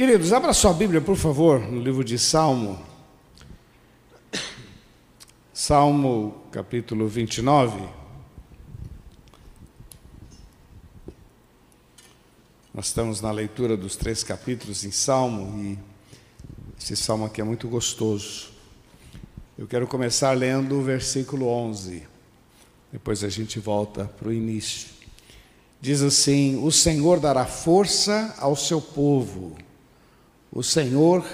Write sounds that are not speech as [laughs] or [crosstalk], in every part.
Queridos, abra sua Bíblia, por favor, no livro de Salmo. Salmo capítulo 29. Nós estamos na leitura dos três capítulos em Salmo e esse salmo aqui é muito gostoso. Eu quero começar lendo o versículo 11. Depois a gente volta para o início. Diz assim: O Senhor dará força ao seu povo o Senhor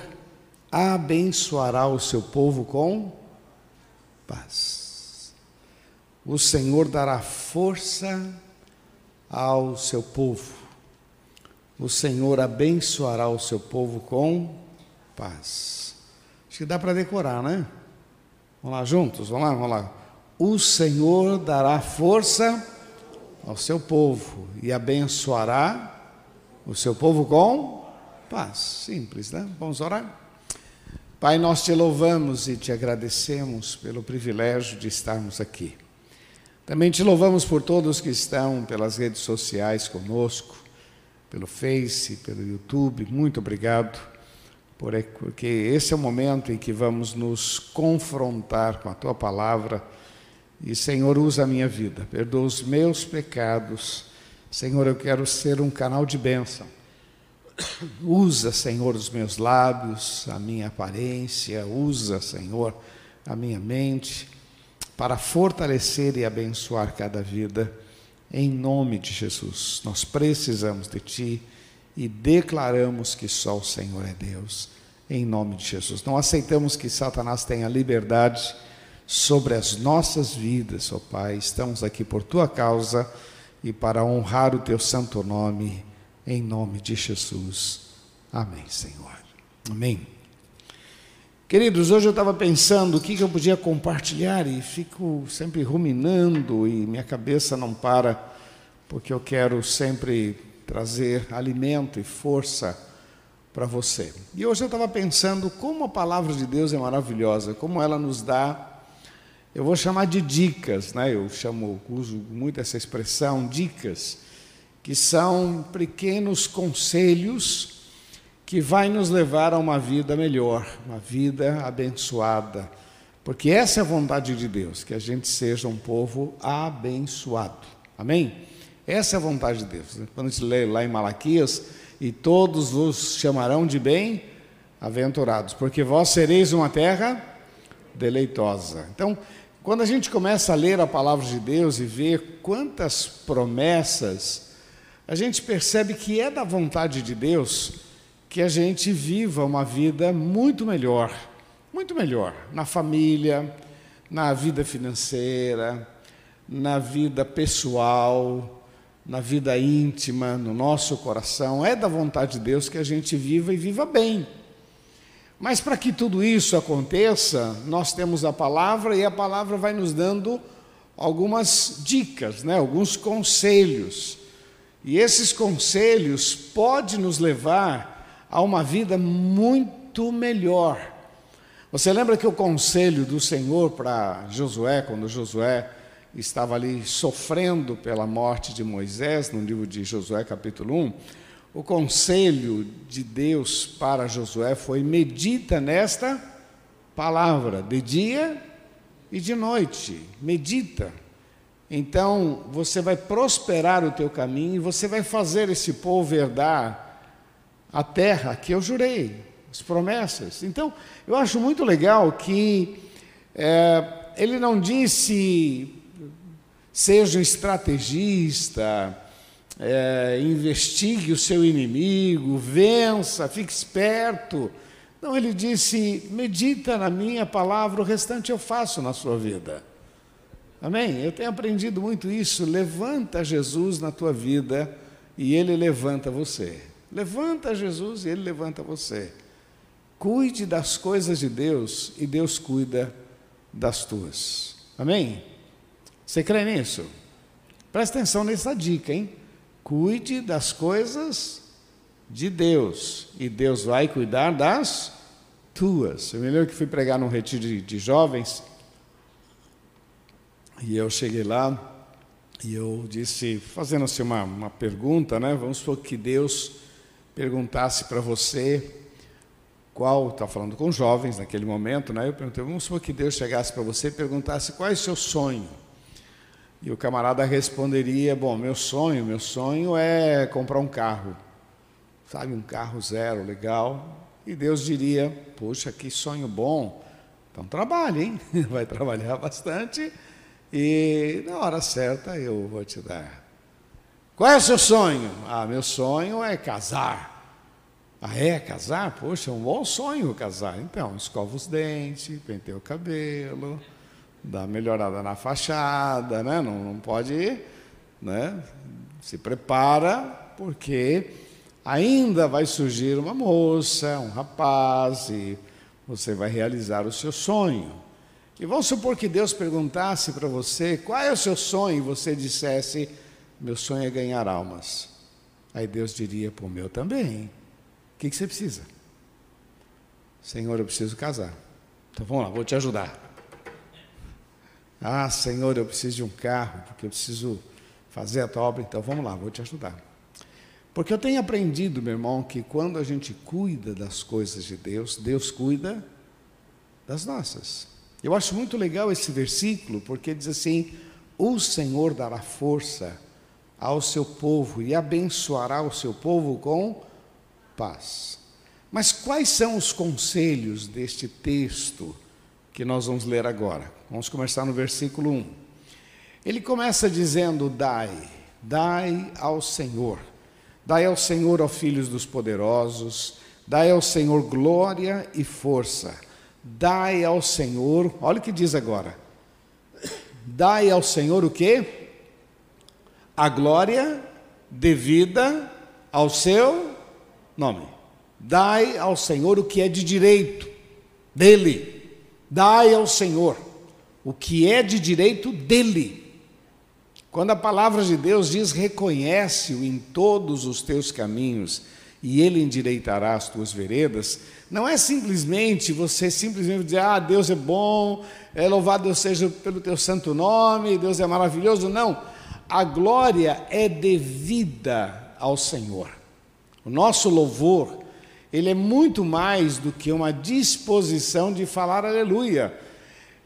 abençoará o seu povo com paz. O Senhor dará força ao seu povo. O Senhor abençoará o seu povo com paz. Acho que dá para decorar, né? Vamos lá juntos, vamos lá, vamos lá. O Senhor dará força ao seu povo e abençoará o seu povo com Paz, simples, né? Vamos orar? Pai, nós te louvamos e te agradecemos pelo privilégio de estarmos aqui. Também te louvamos por todos que estão pelas redes sociais conosco, pelo Face, pelo YouTube. Muito obrigado, porque esse é o momento em que vamos nos confrontar com a tua palavra. E, Senhor, usa a minha vida, perdoa os meus pecados. Senhor, eu quero ser um canal de bênção Usa, Senhor, os meus lábios, a minha aparência, usa, Senhor, a minha mente, para fortalecer e abençoar cada vida, em nome de Jesus. Nós precisamos de Ti e declaramos que só o Senhor é Deus, em nome de Jesus. Não aceitamos que Satanás tenha liberdade sobre as nossas vidas, ó oh Pai. Estamos aqui por Tua causa e para honrar o Teu santo nome em nome de Jesus. Amém, Senhor. Amém. Queridos, hoje eu estava pensando o que, que eu podia compartilhar e fico sempre ruminando e minha cabeça não para, porque eu quero sempre trazer alimento e força para você. E hoje eu estava pensando como a palavra de Deus é maravilhosa, como ela nos dá, eu vou chamar de dicas, né? Eu chamo, uso muito essa expressão, dicas que são pequenos conselhos que vai nos levar a uma vida melhor, uma vida abençoada. Porque essa é a vontade de Deus, que a gente seja um povo abençoado. Amém? Essa é a vontade de Deus. Quando a gente lê lá em Malaquias, e todos vos chamarão de bem-aventurados, porque vós sereis uma terra deleitosa. Então, quando a gente começa a ler a palavra de Deus e ver quantas promessas a gente percebe que é da vontade de Deus que a gente viva uma vida muito melhor, muito melhor, na família, na vida financeira, na vida pessoal, na vida íntima, no nosso coração. É da vontade de Deus que a gente viva e viva bem. Mas para que tudo isso aconteça, nós temos a palavra e a palavra vai nos dando algumas dicas, né, alguns conselhos e esses conselhos podem nos levar a uma vida muito melhor. Você lembra que o conselho do Senhor para Josué, quando Josué estava ali sofrendo pela morte de Moisés, no livro de Josué, capítulo 1, o conselho de Deus para Josué foi: medita nesta palavra, de dia e de noite, medita. Então você vai prosperar o teu caminho e você vai fazer esse povo herdar a terra que eu jurei, as promessas. Então eu acho muito legal que é, ele não disse seja um estrategista, é, investigue o seu inimigo, vença, fique esperto. Não, ele disse: medita na minha palavra, o restante eu faço na sua vida. Amém? Eu tenho aprendido muito isso. Levanta Jesus na tua vida e Ele levanta você. Levanta Jesus e Ele levanta você. Cuide das coisas de Deus e Deus cuida das tuas. Amém? Você crê nisso? Presta atenção nessa dica, hein? Cuide das coisas de Deus e Deus vai cuidar das tuas. Eu me lembro que fui pregar num retiro de, de jovens e eu cheguei lá e eu disse, fazendo assim uma, uma pergunta, né? Vamos supor que Deus perguntasse para você qual, está falando com jovens naquele momento, né? Eu perguntei, vamos supor que Deus chegasse para você e perguntasse qual é o seu sonho. E o camarada responderia, bom, meu sonho, meu sonho é comprar um carro. Sabe, um carro zero, legal. E Deus diria, puxa, que sonho bom. Então trabalhe, hein? [laughs] Vai trabalhar bastante e na hora certa eu vou te dar. Qual é o seu sonho? Ah, meu sonho é casar. Ah, é? Casar? Poxa, é um bom sonho casar. Então, escova os dentes, penteia o cabelo, dá uma melhorada na fachada, né? Não, não pode, né? Se prepara, porque ainda vai surgir uma moça, um rapaz, e você vai realizar o seu sonho. E vamos supor que Deus perguntasse para você qual é o seu sonho e você dissesse: Meu sonho é ganhar almas. Aí Deus diria: Pô, meu também. O que, que você precisa? Senhor, eu preciso casar. Então vamos lá, vou te ajudar. Ah, Senhor, eu preciso de um carro, porque eu preciso fazer a tua obra, então vamos lá, vou te ajudar. Porque eu tenho aprendido, meu irmão, que quando a gente cuida das coisas de Deus, Deus cuida das nossas. Eu acho muito legal esse versículo, porque diz assim: O Senhor dará força ao seu povo e abençoará o seu povo com paz. Mas quais são os conselhos deste texto que nós vamos ler agora? Vamos começar no versículo 1. Ele começa dizendo: Dai, dai ao Senhor. Dai ao Senhor, ó filhos dos poderosos, dai ao Senhor glória e força. Dai ao Senhor, olha o que diz agora. Dai ao Senhor o quê? A glória devida ao seu nome. Dai ao Senhor o que é de direito dele. Dai ao Senhor o que é de direito dele. Quando a palavra de Deus diz: reconhece-o em todos os teus caminhos e ele endireitará as tuas veredas, não é simplesmente você simplesmente dizer: ah, Deus é bom, é, louvado Deus seja pelo teu santo nome, Deus é maravilhoso. Não, a glória é devida ao Senhor. O nosso louvor, ele é muito mais do que uma disposição de falar aleluia,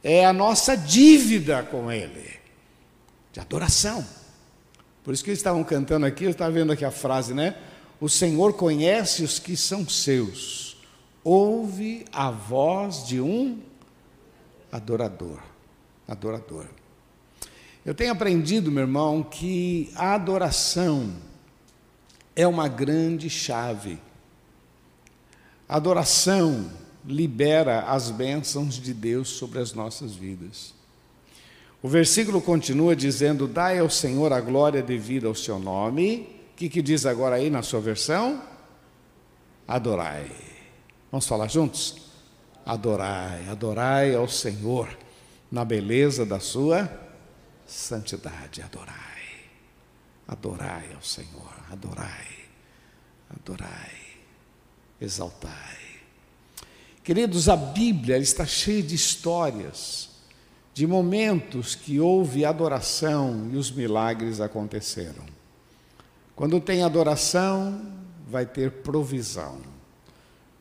é a nossa dívida com Ele, de adoração. Por isso que eles estavam cantando aqui, eu estava vendo aqui a frase, né? O Senhor conhece os que são seus, ouve a voz de um adorador. Adorador. Eu tenho aprendido, meu irmão, que a adoração, é uma grande chave. A adoração libera as bênçãos de Deus sobre as nossas vidas. O versículo continua dizendo: Dai ao Senhor a glória devida ao seu nome. Que, que diz agora aí na sua versão? Adorai. Vamos falar juntos? Adorai, adorai ao Senhor na beleza da sua santidade. Adorai. Adorai ao Senhor, adorai, adorai, exaltai. Queridos, a Bíblia está cheia de histórias, de momentos que houve adoração e os milagres aconteceram. Quando tem adoração, vai ter provisão.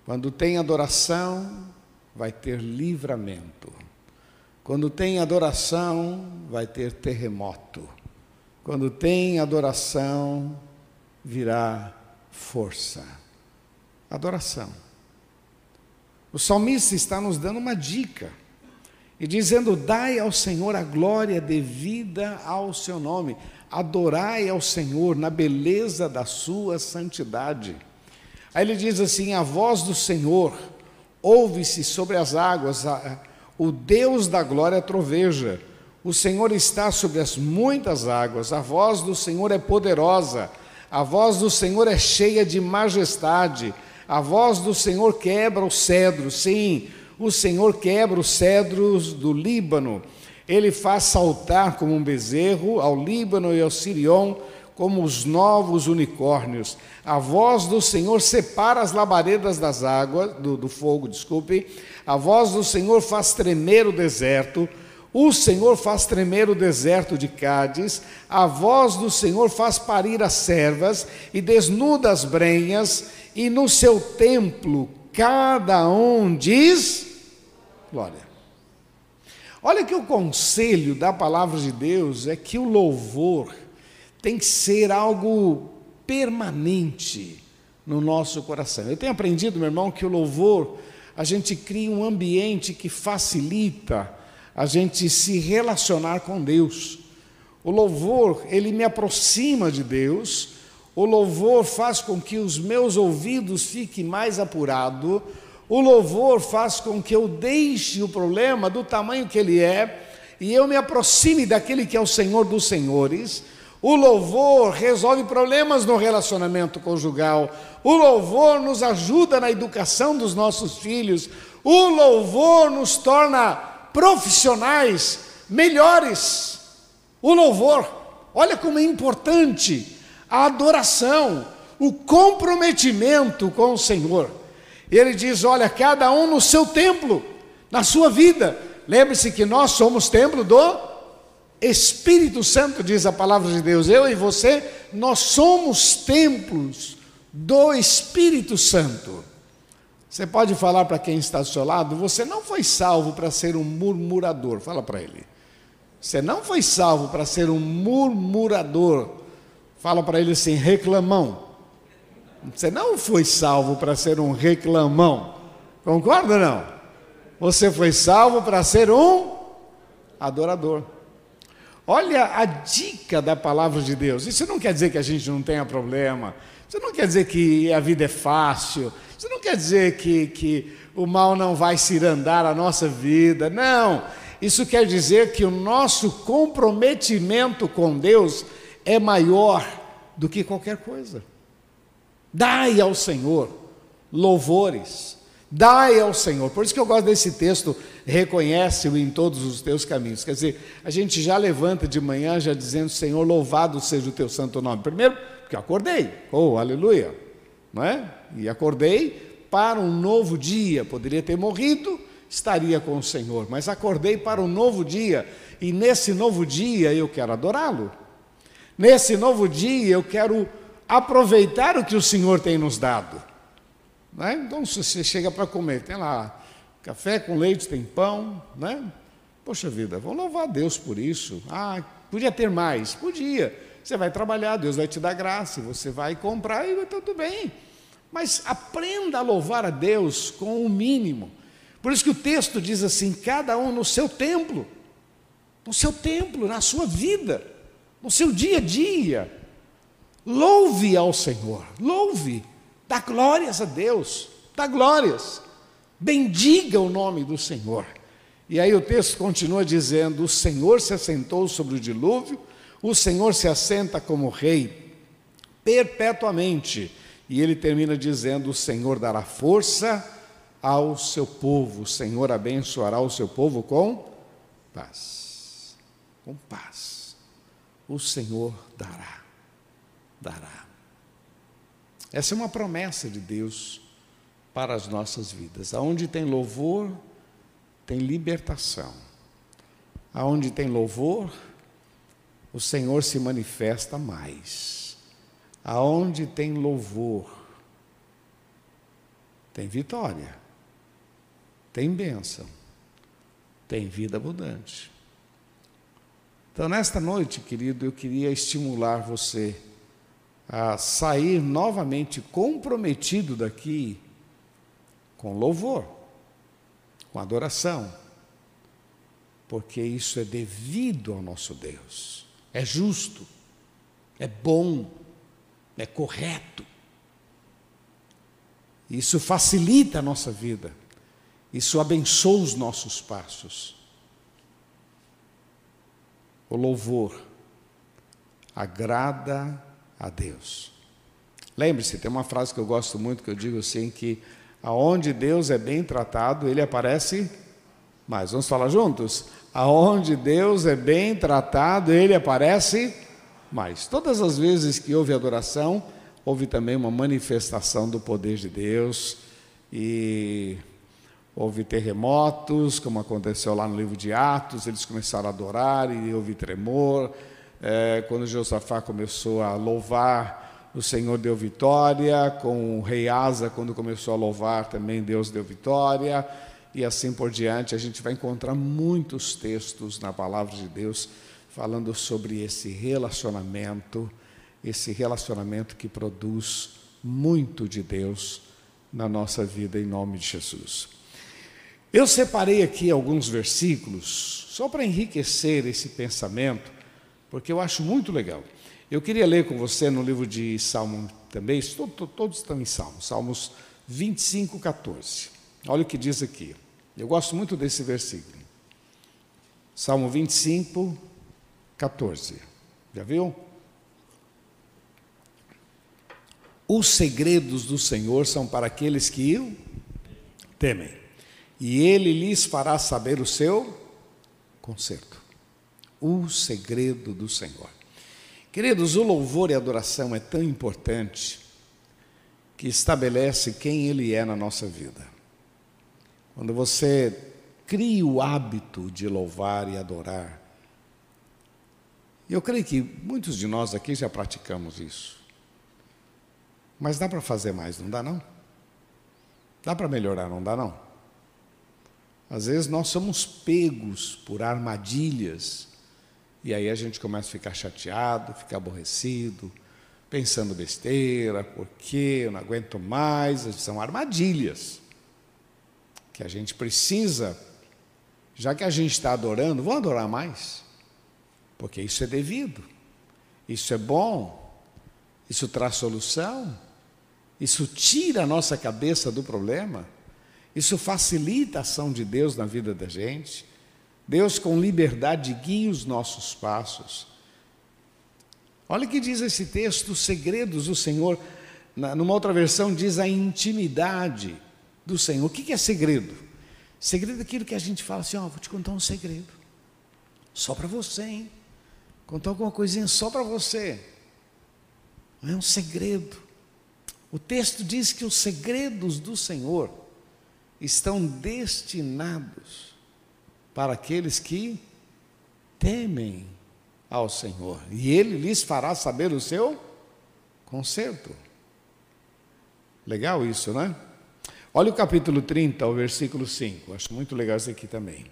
Quando tem adoração, vai ter livramento. Quando tem adoração, vai ter terremoto. Quando tem adoração, virá força. Adoração. O salmista está nos dando uma dica e dizendo: Dai ao Senhor a glória devida ao seu nome, adorai ao Senhor na beleza da sua santidade. Aí ele diz assim: A voz do Senhor ouve-se sobre as águas, o Deus da glória troveja. O Senhor está sobre as muitas águas, a voz do Senhor é poderosa, a voz do Senhor é cheia de majestade, a voz do Senhor quebra os cedros, sim, o Senhor quebra os cedros do Líbano, ele faz saltar como um bezerro ao Líbano e ao Sirion, como os novos unicórnios. A voz do Senhor separa as labaredas das águas, do, do fogo, desculpe. A voz do Senhor faz tremer o deserto. O Senhor faz tremer o deserto de Cádiz, a voz do Senhor faz parir as servas e desnuda as brenhas, e no seu templo cada um diz glória. Olha que o conselho da palavra de Deus é que o louvor tem que ser algo permanente no nosso coração. Eu tenho aprendido, meu irmão, que o louvor, a gente cria um ambiente que facilita a gente se relacionar com Deus. O louvor, ele me aproxima de Deus. O louvor faz com que os meus ouvidos fiquem mais apurados. O louvor faz com que eu deixe o problema do tamanho que ele é e eu me aproxime daquele que é o Senhor dos Senhores. O louvor resolve problemas no relacionamento conjugal. O louvor nos ajuda na educação dos nossos filhos. O louvor nos torna profissionais melhores. O louvor, olha como é importante a adoração, o comprometimento com o Senhor. Ele diz: olha, cada um no seu templo, na sua vida. Lembre-se que nós somos templo do Espírito Santo, diz a palavra de Deus, eu e você, nós somos templos do Espírito Santo. Você pode falar para quem está do seu lado, você não foi salvo para ser um murmurador, fala para ele. Você não foi salvo para ser um murmurador, fala para ele assim, reclamão. Você não foi salvo para ser um reclamão, concorda ou não? Você foi salvo para ser um adorador. Olha a dica da palavra de Deus. Isso não quer dizer que a gente não tenha problema. Isso não quer dizer que a vida é fácil. Isso não quer dizer que, que o mal não vai cirandar a nossa vida. Não. Isso quer dizer que o nosso comprometimento com Deus é maior do que qualquer coisa. Dai ao Senhor louvores Dai ao Senhor. Por isso que eu gosto desse texto, reconhece-o em todos os teus caminhos. Quer dizer, a gente já levanta de manhã já dizendo, Senhor, louvado seja o teu santo nome. Primeiro, porque acordei. Oh, aleluia. Não é? E acordei para um novo dia. Poderia ter morrido, estaria com o Senhor. Mas acordei para um novo dia. E nesse novo dia eu quero adorá-lo. Nesse novo dia eu quero aproveitar o que o Senhor tem nos dado. Né? Então, se você chega para comer, tem lá café com leite, tem pão, né? Poxa vida, vamos louvar a Deus por isso. Ah, podia ter mais? Podia. Você vai trabalhar, Deus vai te dar graça, você vai comprar e vai tudo bem. Mas aprenda a louvar a Deus com o mínimo. Por isso que o texto diz assim: cada um no seu templo, no seu templo, na sua vida, no seu dia a dia. Louve ao Senhor, louve. Dá glórias a Deus, dá glórias. Bendiga o nome do Senhor. E aí o texto continua dizendo: O Senhor se assentou sobre o dilúvio, o Senhor se assenta como rei perpetuamente. E ele termina dizendo: O Senhor dará força ao seu povo, o Senhor abençoará o seu povo com paz. Com paz. O Senhor dará, dará. Essa é uma promessa de Deus para as nossas vidas. Aonde tem louvor, tem libertação. Aonde tem louvor, o Senhor se manifesta mais. Aonde tem louvor, tem vitória, tem bênção, tem vida abundante. Então, nesta noite, querido, eu queria estimular você a sair novamente comprometido daqui com louvor, com adoração, porque isso é devido ao nosso Deus, é justo, é bom, é correto. Isso facilita a nossa vida, isso abençoa os nossos passos. O louvor agrada a Deus. Lembre-se, tem uma frase que eu gosto muito que eu digo assim que aonde Deus é bem tratado, ele aparece mais. Vamos falar juntos? Aonde Deus é bem tratado, ele aparece mais. Todas as vezes que houve adoração, houve também uma manifestação do poder de Deus e houve terremotos, como aconteceu lá no livro de Atos, eles começaram a adorar e houve tremor. É, quando Josafá começou a louvar, o Senhor deu vitória. Com o rei Asa, quando começou a louvar, também Deus deu vitória. E assim por diante, a gente vai encontrar muitos textos na palavra de Deus falando sobre esse relacionamento, esse relacionamento que produz muito de Deus na nossa vida, em nome de Jesus. Eu separei aqui alguns versículos só para enriquecer esse pensamento, porque eu acho muito legal. Eu queria ler com você no livro de Salmo também, todos estão em Salmos, Salmos 25, 14. Olha o que diz aqui. Eu gosto muito desse versículo. Salmo 25, 14. Já viu? Os segredos do Senhor são para aqueles que o temem e ele lhes fará saber o seu conserto. O segredo do Senhor. Queridos, o louvor e a adoração é tão importante que estabelece quem Ele é na nossa vida. Quando você cria o hábito de louvar e adorar, eu creio que muitos de nós aqui já praticamos isso. Mas dá para fazer mais, não dá não? Dá para melhorar, não dá não? Às vezes nós somos pegos por armadilhas e aí a gente começa a ficar chateado, ficar aborrecido, pensando besteira, porque eu não aguento mais. São armadilhas que a gente precisa, já que a gente está adorando, vamos adorar mais, porque isso é devido, isso é bom, isso traz solução, isso tira a nossa cabeça do problema. Isso facilita a ação de Deus na vida da gente. Deus, com liberdade, guia os nossos passos. Olha o que diz esse texto: os segredos do Senhor. numa outra versão, diz a intimidade do Senhor. O que é segredo? Segredo é aquilo que a gente fala assim: Ó, oh, vou te contar um segredo. Só para você, hein? Contar alguma coisinha só para você. Não é um segredo. O texto diz que os segredos do Senhor estão destinados para aqueles que temem ao Senhor, e Ele lhes fará saber o seu conserto. Legal isso, né? Olha o capítulo 30, o versículo 5. Acho muito legal isso aqui também.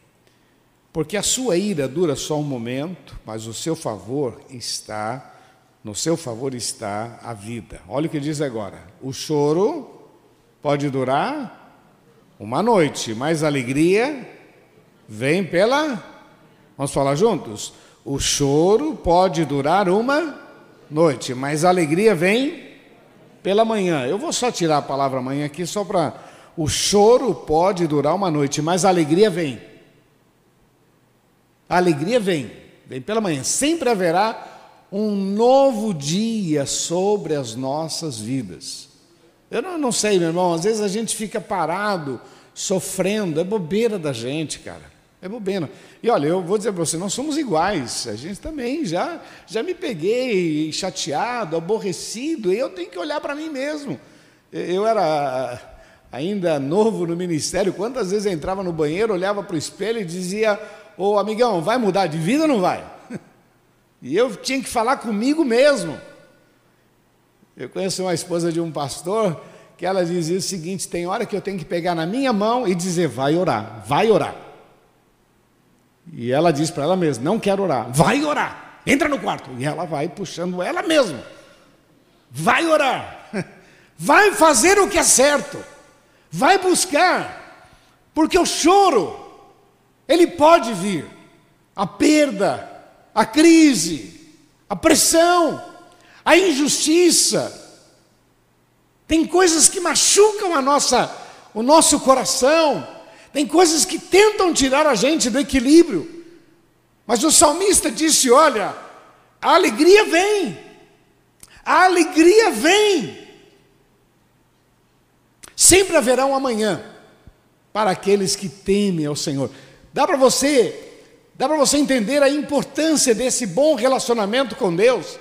Porque a sua ira dura só um momento, mas o seu favor está, no seu favor está a vida. Olha o que diz agora: o choro pode durar uma noite, mas a alegria vem pela. Vamos falar juntos? O choro pode durar uma noite, mas a alegria vem pela manhã. Eu vou só tirar a palavra manhã aqui só para. O choro pode durar uma noite, mas a alegria vem. A alegria vem, vem pela manhã. Sempre haverá um novo dia sobre as nossas vidas. Eu não, não sei, meu irmão, às vezes a gente fica parado, sofrendo, é bobeira da gente, cara. É bobeira. E olha, eu vou dizer para você, nós somos iguais. A gente também já, já me peguei chateado, aborrecido, e eu tenho que olhar para mim mesmo. Eu era ainda novo no ministério, quantas vezes eu entrava no banheiro, olhava para o espelho e dizia: Ô amigão, vai mudar de vida ou não vai? [laughs] E eu tinha que falar comigo mesmo. Eu conheço uma esposa de um pastor que ela dizia o seguinte: tem hora que eu tenho que pegar na minha mão e dizer, vai orar, vai orar. E ela diz para ela mesma: não quero orar, vai orar, entra no quarto. E ela vai puxando ela mesma, vai orar, [laughs] vai fazer o que é certo, vai buscar, porque o choro, ele pode vir, a perda, a crise, a pressão, a injustiça. Tem coisas que machucam a nossa, o nosso coração. Tem coisas que tentam tirar a gente do equilíbrio. Mas o salmista disse: Olha, a alegria vem. A alegria vem. Sempre haverá um amanhã para aqueles que temem ao Senhor. Dá para você, dá para você entender a importância desse bom relacionamento com Deus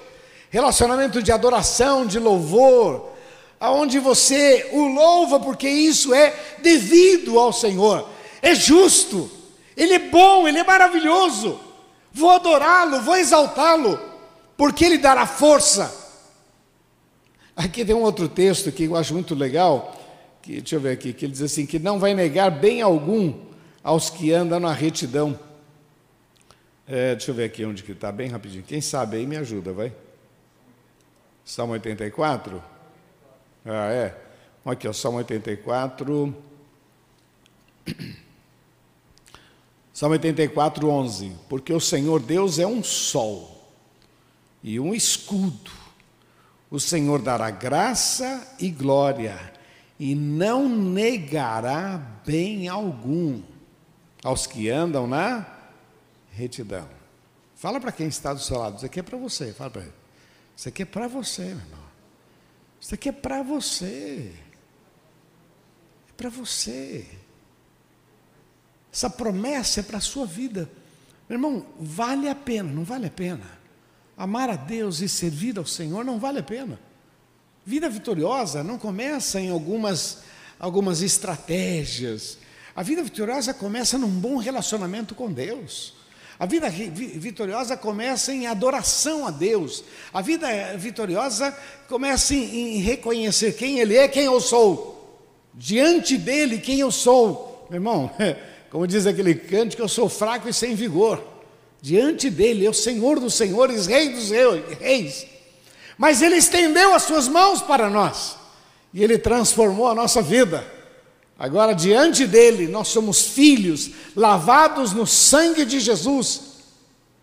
relacionamento de adoração, de louvor, aonde você o louva, porque isso é devido ao Senhor, é justo, Ele é bom, Ele é maravilhoso. Vou adorá-lo, vou exaltá-lo, porque Ele dará força. Aqui tem um outro texto que eu acho muito legal, que, deixa eu ver aqui, que ele diz assim: que não vai negar bem algum aos que andam na retidão. É, deixa eu ver aqui onde que está, bem rapidinho. Quem sabe aí me ajuda, vai. Salmo 84? Ah, é. Aqui, ó, Salmo 84. [clears throat] Salmo 84, 11. Porque o Senhor Deus é um sol e um escudo. O Senhor dará graça e glória, e não negará bem algum aos que andam na retidão. Fala para quem está do seu lado, isso aqui é para você, fala para ele. Isso aqui é para você, meu irmão. Isso aqui é para você. É para você. Essa promessa é para a sua vida. Meu irmão, vale a pena, não vale a pena? Amar a Deus e servir ao Senhor não vale a pena. Vida vitoriosa não começa em algumas, algumas estratégias. A vida vitoriosa começa num bom relacionamento com Deus. A vida vitoriosa começa em adoração a Deus. A vida vitoriosa começa em, em reconhecer quem Ele é, quem eu sou. Diante dele, quem eu sou. Meu irmão, [laughs] como diz aquele cântico, eu sou fraco e sem vigor. Diante dele, o Senhor dos senhores, Rei dos reis. Mas Ele estendeu as suas mãos para nós. E Ele transformou a nossa vida. Agora, diante dele, nós somos filhos, lavados no sangue de Jesus,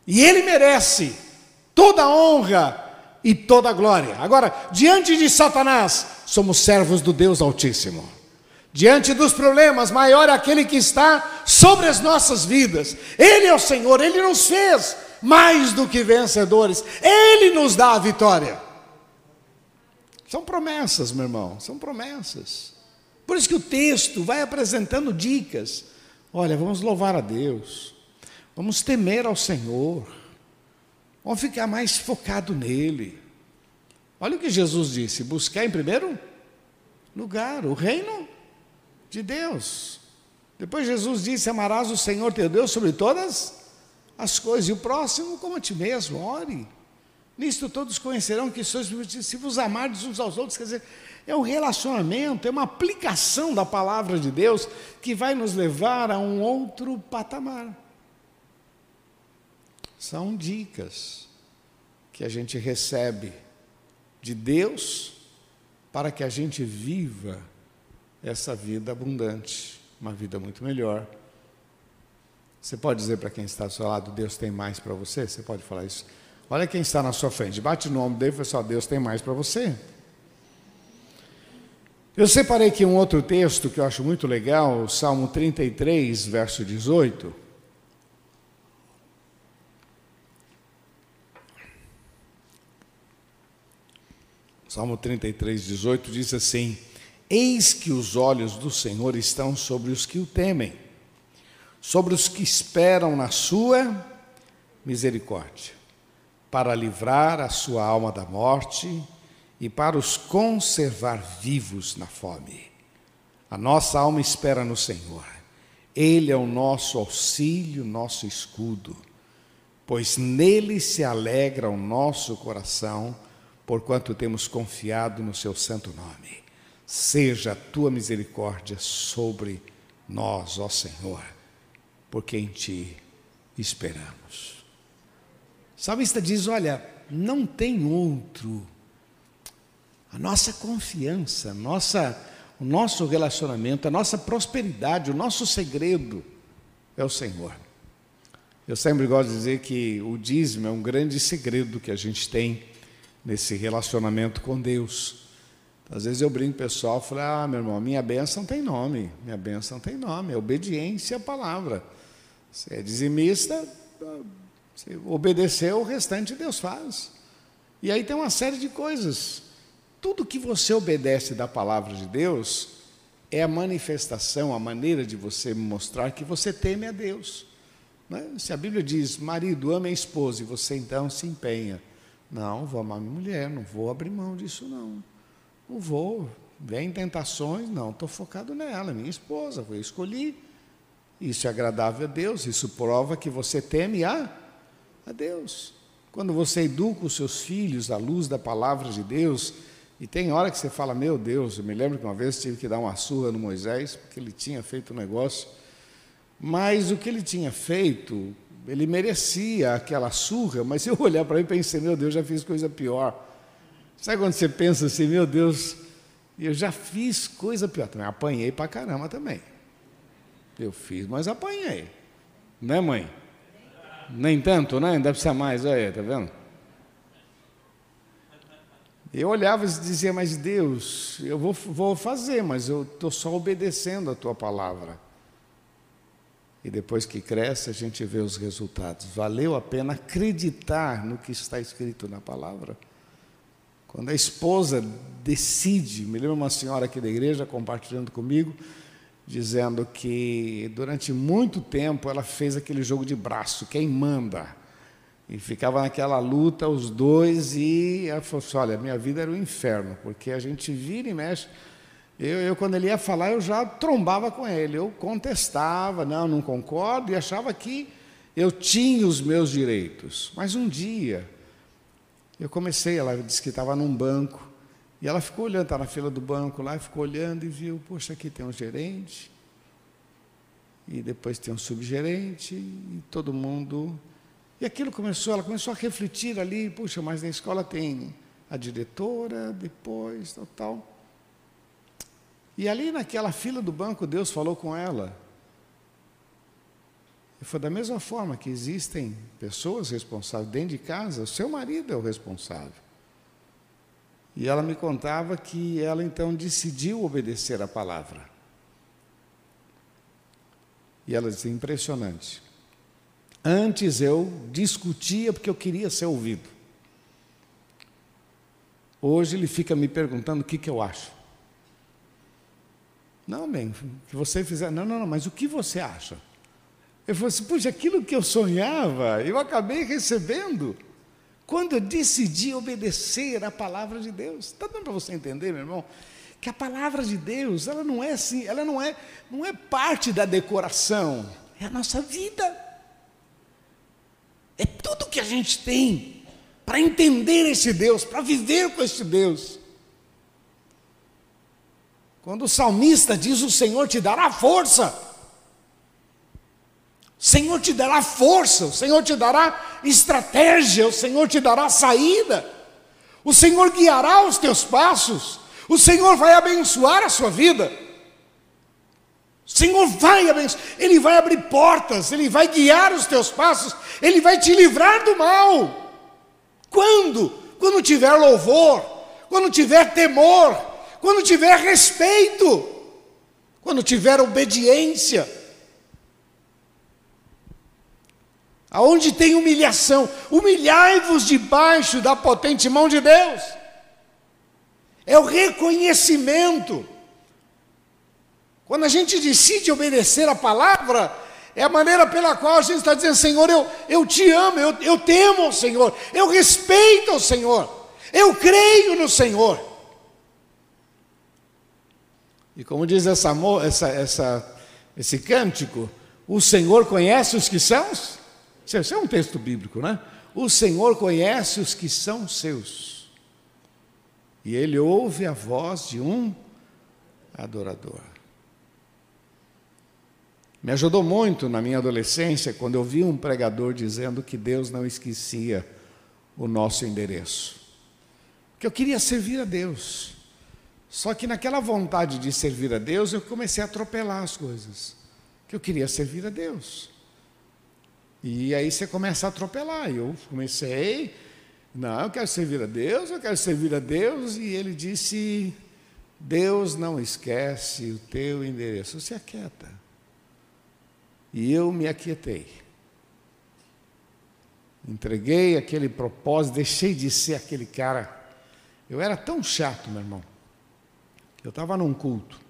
e ele merece toda a honra e toda a glória. Agora, diante de Satanás, somos servos do Deus Altíssimo. Diante dos problemas, maior é aquele que está sobre as nossas vidas. Ele é o Senhor, ele nos fez mais do que vencedores, ele nos dá a vitória. São promessas, meu irmão, são promessas. Por isso que o texto vai apresentando dicas. Olha, vamos louvar a Deus, vamos temer ao Senhor, vamos ficar mais focado nele. Olha o que Jesus disse: buscar em primeiro lugar o reino de Deus. Depois Jesus disse: Amarás o Senhor teu Deus sobre todas as coisas, e o próximo como a ti mesmo, ore. Nisto todos conhecerão que sois se vos amardes uns aos outros, quer dizer, é um relacionamento, é uma aplicação da palavra de Deus que vai nos levar a um outro patamar. São dicas que a gente recebe de Deus para que a gente viva essa vida abundante, uma vida muito melhor. Você pode dizer para quem está ao seu lado, Deus tem mais para você? Você pode falar isso? Olha quem está na sua frente, bate no nome dele e fala assim, Deus tem mais para você. Eu separei aqui um outro texto que eu acho muito legal, Salmo 33, verso 18. Salmo 33, 18 diz assim: Eis que os olhos do Senhor estão sobre os que o temem, sobre os que esperam na sua misericórdia, para livrar a sua alma da morte e para os conservar vivos na fome. A nossa alma espera no Senhor. Ele é o nosso auxílio, nosso escudo, pois nele se alegra o nosso coração, porquanto temos confiado no seu santo nome. Seja a tua misericórdia sobre nós, ó Senhor, porque em ti esperamos. Salmista diz: Olha, não tem outro a nossa confiança, nossa, o nosso relacionamento, a nossa prosperidade, o nosso segredo é o Senhor. Eu sempre gosto de dizer que o dízimo é um grande segredo que a gente tem nesse relacionamento com Deus. Às vezes eu brinco pessoal e falo, ah, meu irmão, minha bênção tem nome, minha bênção tem nome, é obediência à palavra. Você é dizimista, você obedeceu, o restante Deus faz. E aí tem uma série de coisas tudo que você obedece da palavra de Deus é a manifestação, a maneira de você mostrar que você teme a Deus. Né? Se a Bíblia diz, marido, ama a esposa, e você então se empenha. Não, vou amar minha mulher, não vou abrir mão disso, não. vou. Vem tentações, não, estou focado nela, minha esposa, eu escolhi. Isso é agradável a Deus, isso prova que você teme a, a Deus. Quando você educa os seus filhos à luz da palavra de Deus, e tem hora que você fala, meu Deus, eu me lembro que uma vez tive que dar uma surra no Moisés, porque ele tinha feito um negócio, mas o que ele tinha feito, ele merecia aquela surra, mas eu [laughs] olhar para ele e pensei, meu Deus, já fiz coisa pior. Sabe quando você pensa assim, meu Deus, eu já fiz coisa pior. Também apanhei para caramba também. Eu fiz, mas apanhei. Né, mãe? Nem tanto, né? Deve ser mais, olha aí, tá vendo? Eu olhava e dizia, mas Deus, eu vou, vou fazer, mas eu estou só obedecendo a tua palavra. E depois que cresce, a gente vê os resultados. Valeu a pena acreditar no que está escrito na palavra. Quando a esposa decide, me lembro uma senhora aqui da igreja compartilhando comigo, dizendo que durante muito tempo ela fez aquele jogo de braço, quem manda. E ficava naquela luta os dois e ela falou assim, olha, minha vida era um inferno, porque a gente vira e mexe eu, eu, quando ele ia falar, eu já trombava com ele, eu contestava, não, não concordo, e achava que eu tinha os meus direitos. Mas um dia, eu comecei, ela disse que estava num banco, e ela ficou olhando, estava na fila do banco lá, ficou olhando e viu, poxa, aqui tem um gerente, e depois tem um subgerente, e todo mundo. E aquilo começou, ela começou a refletir ali, puxa, mas na escola tem a diretora, depois, tal, tal. E ali naquela fila do banco, Deus falou com ela. E foi da mesma forma que existem pessoas responsáveis dentro de casa, o seu marido é o responsável. E ela me contava que ela então decidiu obedecer a palavra. E ela disse: impressionante. Antes eu discutia porque eu queria ser ouvido. Hoje ele fica me perguntando o que, que eu acho. Não, bem, que você fizer. Não, não, não, mas o que você acha? Eu falei assim, puxa, aquilo que eu sonhava, eu acabei recebendo quando eu decidi obedecer à palavra de Deus. Está dando para você entender, meu irmão? Que a palavra de Deus, ela não é assim, ela não é, não é parte da decoração, é a nossa vida. É tudo que a gente tem para entender esse Deus, para viver com esse Deus. Quando o salmista diz: O Senhor te dará força. Senhor te dará força, o Senhor te dará estratégia, o Senhor te dará saída, o Senhor guiará os teus passos, o Senhor vai abençoar a sua vida. O Senhor vai abençoar, Ele vai abrir portas, Ele vai guiar os teus passos, Ele vai te livrar do mal. Quando? Quando tiver louvor, quando tiver temor, quando tiver respeito, quando tiver obediência. Aonde tem humilhação, humilhai-vos debaixo da potente mão de Deus. É o reconhecimento. Quando a gente decide obedecer a palavra, é a maneira pela qual a gente está dizendo: Senhor, eu, eu te amo, eu, eu temo ao Senhor, eu respeito ao Senhor, eu creio no Senhor. E como diz essa, essa, essa, esse cântico, o Senhor conhece os que são. Isso é um texto bíblico, né? O Senhor conhece os que são seus. E ele ouve a voz de um adorador. Me ajudou muito na minha adolescência quando eu vi um pregador dizendo que Deus não esquecia o nosso endereço. Que eu queria servir a Deus. Só que naquela vontade de servir a Deus, eu comecei a atropelar as coisas. Que eu queria servir a Deus. E aí você começa a atropelar. Eu comecei, não, eu quero servir a Deus, eu quero servir a Deus. E ele disse: Deus não esquece o teu endereço. Se aquieta. E eu me aquietei. Entreguei aquele propósito, deixei de ser aquele cara. Eu era tão chato, meu irmão. Eu estava num culto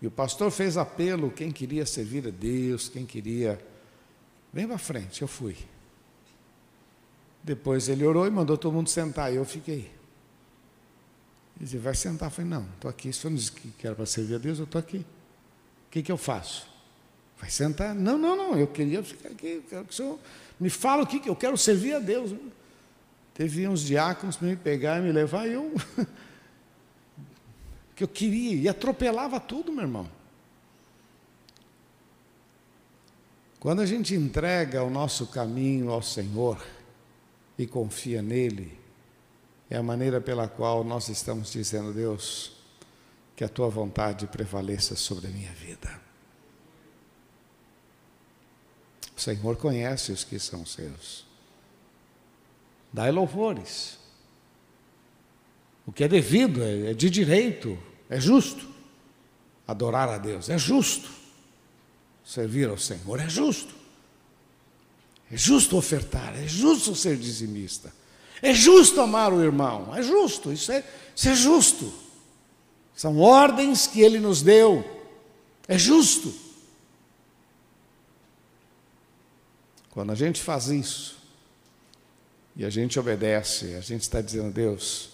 e o pastor fez apelo: quem queria servir a Deus, quem queria. Vem para frente, eu fui. Depois ele orou e mandou todo mundo sentar, e eu fiquei. Ele dizia, vai sentar. Eu falei, não, estou aqui. Se eu não disse que era para servir a Deus, eu estou aqui. O que, que eu faço? Vai sentar? Não, não, não, eu queria ficar aqui. Eu quero que o senhor me fala o que, que eu quero servir a Deus. Teve uns diáconos para me pegar e me levar, e eu. [laughs] que eu queria, e atropelava tudo, meu irmão. Quando a gente entrega o nosso caminho ao Senhor e confia nele, é a maneira pela qual nós estamos dizendo, Deus, que a tua vontade prevaleça sobre a minha vida. O Senhor conhece os que são seus. Dai louvores. O que é devido, é, é de direito, é justo. Adorar a Deus é justo. Servir ao Senhor é justo. É justo ofertar, é justo ser dizimista. É justo amar o irmão, é justo, isso é, isso é justo. São ordens que ele nos deu, é justo. Quando a gente faz isso, e a gente obedece, a gente está dizendo, Deus,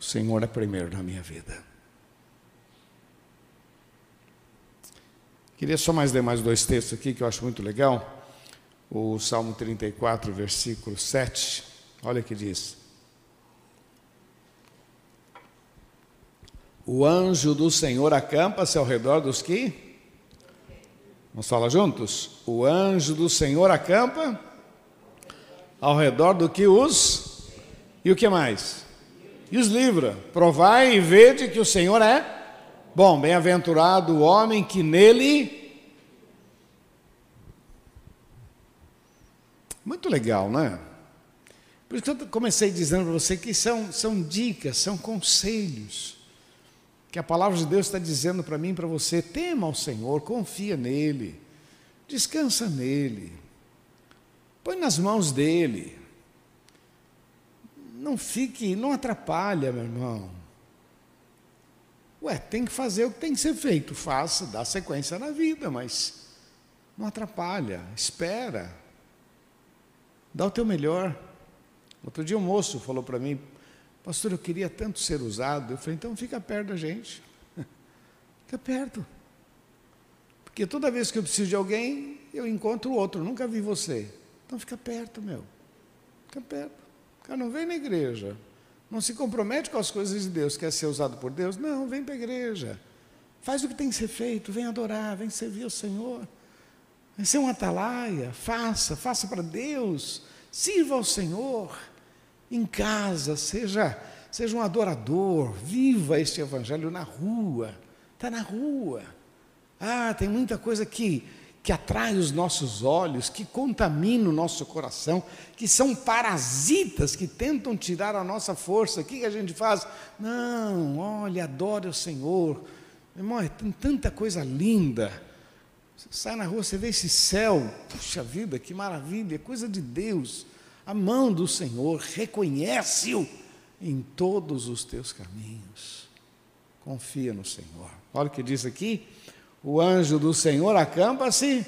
o Senhor é primeiro na minha vida. Queria só mais ler mais dois textos aqui que eu acho muito legal. O Salmo 34, versículo 7. Olha que diz. O anjo do Senhor acampa-se ao redor dos que? Vamos falar juntos? O anjo do Senhor acampa ao redor do que os. E o que mais? E os livra. Provai e vede que o Senhor é bom. Bem-aventurado o homem que nele. Muito legal, né? Por isso que eu comecei dizendo para você que são, são dicas, são conselhos. Que a palavra de Deus está dizendo para mim e para você: tema ao Senhor, confia nele, descansa nele, põe nas mãos dele. Não fique, não atrapalha, meu irmão. Ué, tem que fazer o que tem que ser feito, faça, dá sequência na vida, mas não atrapalha, espera, dá o teu melhor. Outro dia um moço falou para mim, pastor, eu queria tanto ser usado. Eu falei, então fica perto da gente, [laughs] fica perto. Porque toda vez que eu preciso de alguém, eu encontro outro, nunca vi você. Então fica perto, meu, fica perto. O cara não vem na igreja, não se compromete com as coisas de Deus, quer ser usado por Deus? Não, vem para a igreja. Faz o que tem que ser feito, vem adorar, vem servir ao Senhor. Vem ser um atalaia, faça, faça para Deus. Sirva ao Senhor em casa, seja, seja um adorador, viva este evangelho na rua. Está na rua. Ah, tem muita coisa que que atrai os nossos olhos, que contamina o nosso coração, que são parasitas que tentam tirar a nossa força. O que a gente faz? Não, olha, adore o Senhor. Irmão, tem tanta coisa linda. Você sai na rua, você vê esse céu, puxa vida, que maravilha, coisa de Deus. A mão do Senhor, reconhece-o em todos os teus caminhos. Confia no Senhor. Olha o que diz aqui o anjo do Senhor acampa-se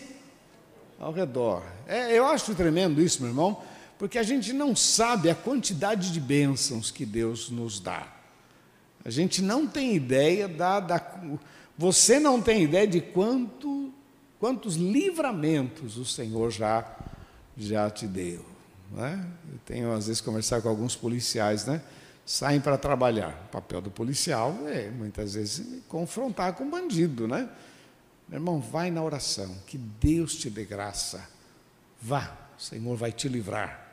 ao redor. É, eu acho tremendo isso, meu irmão, porque a gente não sabe a quantidade de bênçãos que Deus nos dá. A gente não tem ideia da, da você não tem ideia de quanto, quantos livramentos o Senhor já já te deu. Né? Eu tenho às vezes conversar com alguns policiais, né? Saem para trabalhar. O papel do policial é muitas vezes confrontar com bandido, né? Meu irmão, vai na oração, que Deus te dê graça. Vá, o Senhor vai te livrar.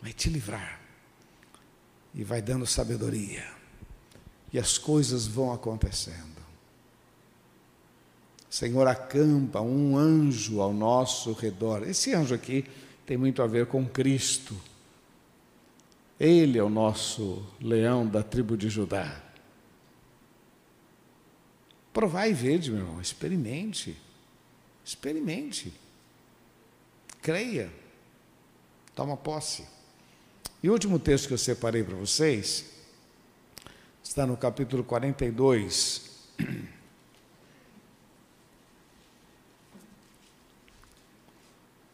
Vai te livrar. E vai dando sabedoria. E as coisas vão acontecendo. Senhor acampa um anjo ao nosso redor. Esse anjo aqui tem muito a ver com Cristo. Ele é o nosso leão da tribo de Judá. Provai e vede, meu irmão, experimente. Experimente. Creia. Toma posse. E o último texto que eu separei para vocês está no capítulo 42.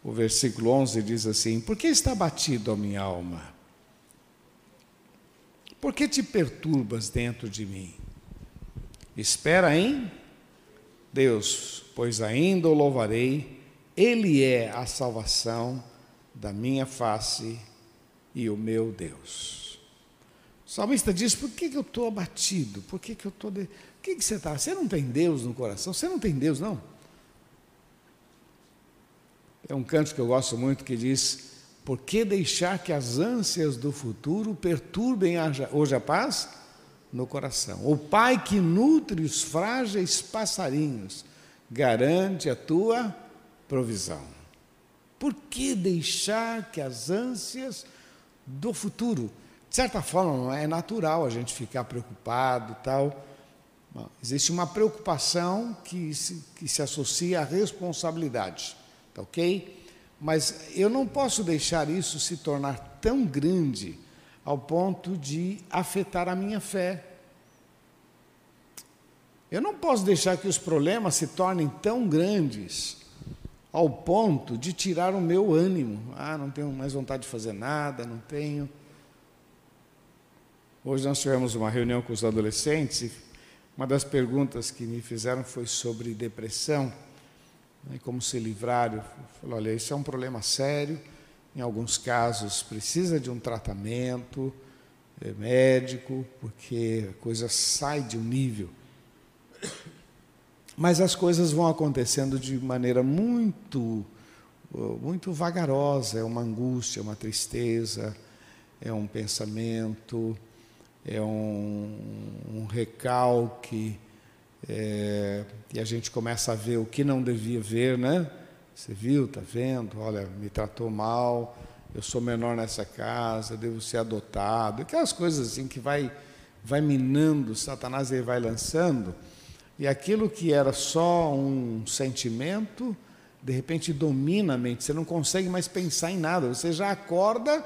O versículo 11 diz assim: Por que está batido a minha alma? Por que te perturbas dentro de mim? Espera em Deus, pois ainda o louvarei, Ele é a salvação da minha face e o meu Deus. O salmista diz: por que, que eu estou abatido? Por que, que eu estou. De... Por que, que você está? Você não tem Deus no coração? Você não tem Deus, não? É um canto que eu gosto muito que diz: Por que deixar que as ânsias do futuro perturbem hoje a paz? No coração. O Pai que nutre os frágeis passarinhos garante a tua provisão. Por que deixar que as ânsias do futuro, de certa forma, não é natural a gente ficar preocupado tal. Existe uma preocupação que se, que se associa à responsabilidade, tá ok? Mas eu não posso deixar isso se tornar tão grande ao ponto de afetar a minha fé. Eu não posso deixar que os problemas se tornem tão grandes ao ponto de tirar o meu ânimo. Ah, não tenho mais vontade de fazer nada, não tenho. Hoje nós tivemos uma reunião com os adolescentes e uma das perguntas que me fizeram foi sobre depressão né, como se livrar. Eu falei, olha, isso é um problema sério em alguns casos precisa de um tratamento é, médico, porque a coisa sai de um nível. Mas as coisas vão acontecendo de maneira muito, muito vagarosa, é uma angústia, uma tristeza, é um pensamento, é um, um recalque, é, e a gente começa a ver o que não devia ver, né? Você viu, está vendo? Olha, me tratou mal, eu sou menor nessa casa, devo ser adotado. Aquelas coisas assim que vai, vai minando, Satanás ele vai lançando. E aquilo que era só um sentimento, de repente domina a mente. Você não consegue mais pensar em nada. Você já acorda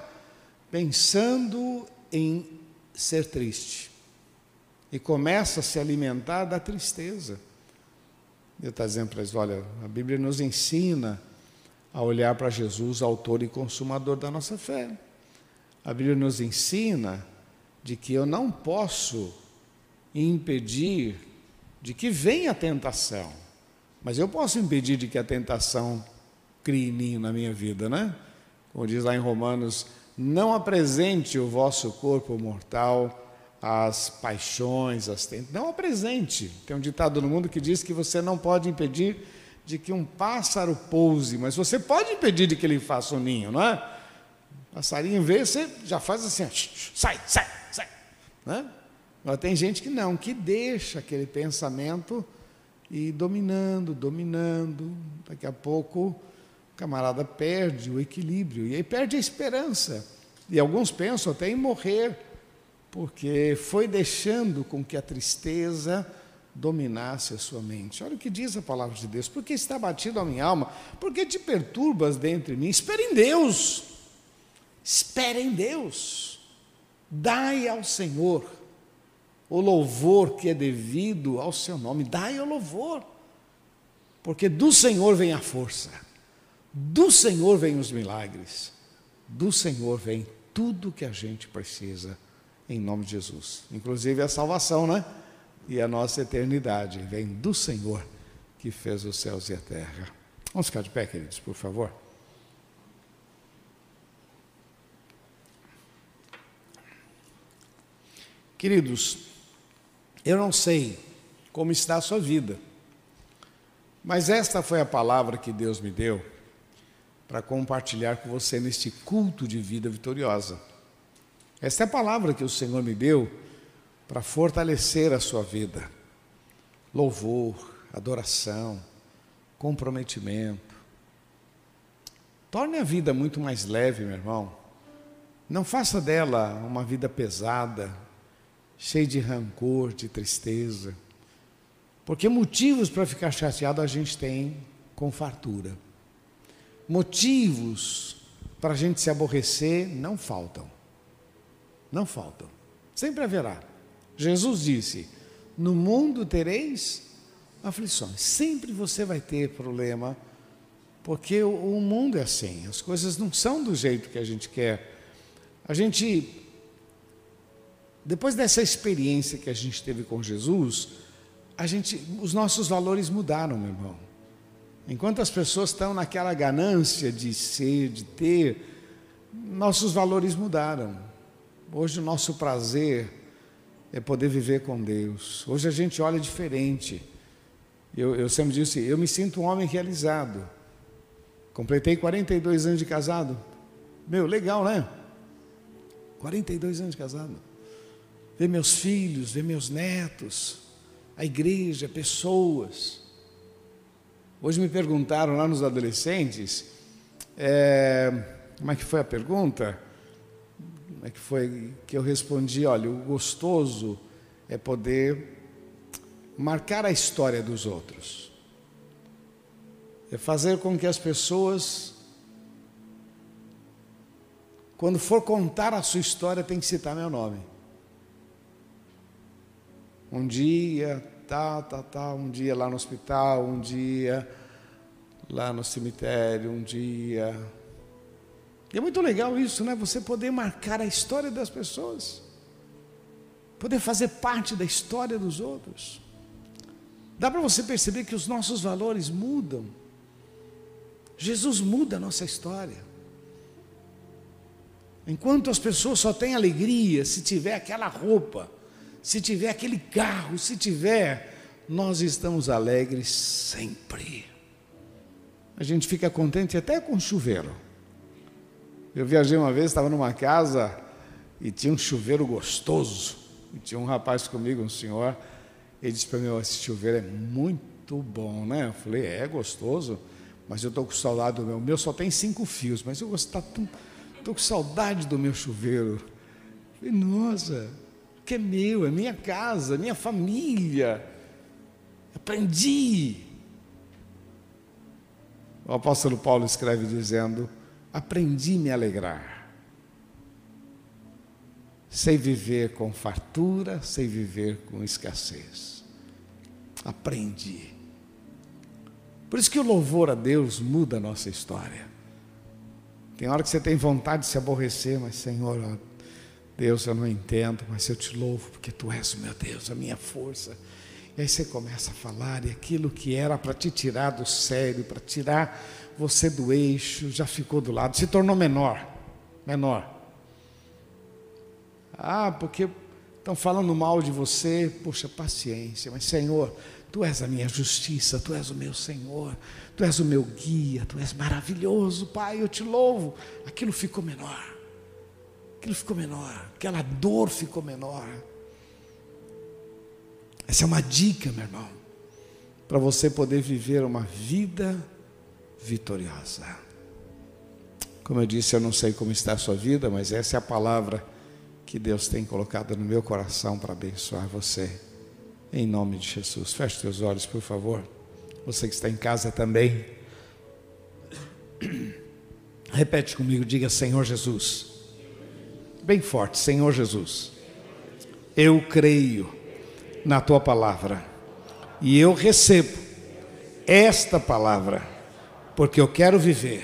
pensando em ser triste. E começa a se alimentar da tristeza. Ele está dizendo para eles: olha, a Bíblia nos ensina a olhar para Jesus, autor e consumador da nossa fé. A Bíblia nos ensina de que eu não posso impedir de que venha a tentação, mas eu posso impedir de que a tentação crie ninho na minha vida, né? Como diz lá em Romanos, não apresente o vosso corpo mortal as paixões, as. Não apresente. Tem um ditado no mundo que diz que você não pode impedir de que um pássaro pouse, mas você pode impedir de que ele faça um ninho, não é? Passarinho vê, você já faz assim, sai, sai, sai. Né? Tem gente que não, que deixa aquele pensamento ir dominando, dominando. Daqui a pouco o camarada perde o equilíbrio e aí perde a esperança. E alguns pensam até em morrer porque foi deixando com que a tristeza dominasse a sua mente. Olha o que diz a palavra de Deus: porque está batido a minha alma, porque te perturbas dentro de mim. Espere em Deus, espere em Deus, dai ao Senhor o louvor que é devido ao seu nome, dai o louvor, porque do Senhor vem a força, do Senhor vem os milagres, do Senhor vem tudo que a gente precisa em nome de Jesus. Inclusive a salvação, né? E a nossa eternidade vem do Senhor que fez os céus e a terra. Vamos ficar de pé, queridos, por favor. Queridos, eu não sei como está a sua vida, mas esta foi a palavra que Deus me deu para compartilhar com você neste culto de vida vitoriosa. Esta é a palavra que o Senhor me deu para fortalecer a sua vida. Louvor, adoração, comprometimento. Torne a vida muito mais leve, meu irmão. Não faça dela uma vida pesada, cheia de rancor, de tristeza. Porque motivos para ficar chateado a gente tem com fartura. Motivos para a gente se aborrecer não faltam. Não faltam. Sempre haverá. Jesus disse: No mundo tereis aflições. Sempre você vai ter problema, porque o, o mundo é assim. As coisas não são do jeito que a gente quer. A gente depois dessa experiência que a gente teve com Jesus, a gente, os nossos valores mudaram, meu irmão. Enquanto as pessoas estão naquela ganância de ser, de ter, nossos valores mudaram. Hoje o nosso prazer é poder viver com Deus. Hoje a gente olha diferente. Eu, eu sempre disse, eu me sinto um homem realizado. Completei 42 anos de casado. Meu, legal, né? 42 anos de casado. Ver meus filhos, ver meus netos, a igreja, pessoas. Hoje me perguntaram lá nos adolescentes, é, como é que foi a pergunta? É que foi que eu respondi? Olha, o gostoso é poder marcar a história dos outros. É fazer com que as pessoas, quando for contar a sua história, tem que citar meu nome. Um dia, tá, tá, tá, um dia lá no hospital, um dia lá no cemitério, um dia. E é muito legal isso, né? Você poder marcar a história das pessoas, poder fazer parte da história dos outros. Dá para você perceber que os nossos valores mudam. Jesus muda a nossa história. Enquanto as pessoas só têm alegria se tiver aquela roupa, se tiver aquele carro, se tiver, nós estamos alegres sempre. A gente fica contente até com chuveiro. Eu viajei uma vez, estava numa casa e tinha um chuveiro gostoso. E tinha um rapaz comigo, um senhor, ele disse para mim, esse chuveiro é muito bom, né? Eu falei, é, é gostoso, mas eu estou com saudade do meu. O meu só tem cinco fios, mas eu estou com saudade do meu chuveiro. Falei, nossa, que é meu, é minha casa, é minha família. Aprendi. O apóstolo Paulo escreve dizendo: Aprendi a me alegrar sei viver com fartura, sei viver com escassez. Aprendi. Por isso que o louvor a Deus muda a nossa história. Tem hora que você tem vontade de se aborrecer, mas Senhor, ó, Deus, eu não entendo, mas eu te louvo porque tu és o meu Deus, a minha força. E aí você começa a falar, e aquilo que era para te tirar do sério, para tirar você do eixo, já ficou do lado, se tornou menor, menor. Ah, porque estão falando mal de você. Poxa, paciência, mas Senhor, Tu és a minha justiça, Tu és o meu Senhor, Tu és o meu guia, Tu és maravilhoso, Pai, eu te louvo. Aquilo ficou menor, aquilo ficou menor, aquela dor ficou menor. Essa é uma dica, meu irmão, para você poder viver uma vida vitoriosa. Como eu disse, eu não sei como está a sua vida, mas essa é a palavra que Deus tem colocado no meu coração para abençoar você. Em nome de Jesus. Feche seus olhos, por favor. Você que está em casa também. [clears throat] Repete comigo, diga Senhor Jesus. Bem forte, Senhor Jesus. Eu creio na tua palavra e eu recebo esta palavra porque eu quero viver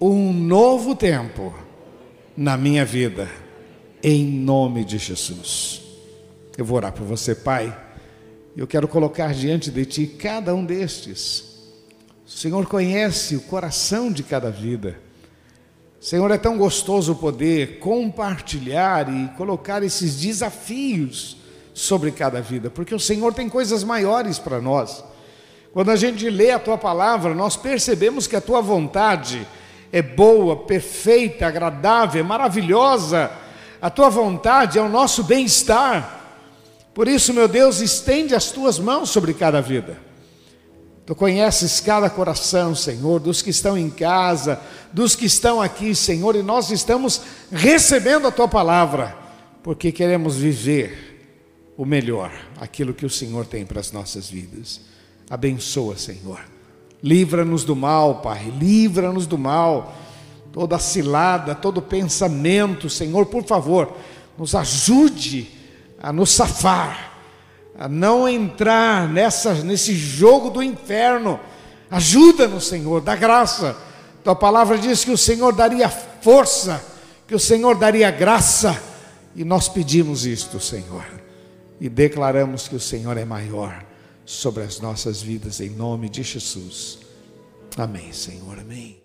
um novo tempo na minha vida em nome de Jesus. Eu vou orar por você, Pai. Eu quero colocar diante de Ti cada um destes. O Senhor conhece o coração de cada vida. Senhor, é tão gostoso poder compartilhar e colocar esses desafios sobre cada vida, porque o Senhor tem coisas maiores para nós. Quando a gente lê a tua palavra, nós percebemos que a tua vontade é boa, perfeita, agradável, maravilhosa a tua vontade é o nosso bem-estar. Por isso, meu Deus, estende as tuas mãos sobre cada vida. Tu conheces cada coração, Senhor, dos que estão em casa, dos que estão aqui, Senhor, e nós estamos recebendo a tua palavra, porque queremos viver o melhor, aquilo que o Senhor tem para as nossas vidas. Abençoa, Senhor. Livra-nos do mal, Pai, livra-nos do mal toda cilada, todo pensamento, Senhor, por favor, nos ajude a nos safar, a não entrar nessa, nesse jogo do inferno. Ajuda-nos, Senhor, dá graça. Tua palavra diz que o Senhor daria força, que o Senhor daria graça, E nós pedimos isto, Senhor, e declaramos que o Senhor é maior sobre as nossas vidas, em nome de Jesus. Amém, Senhor, amém.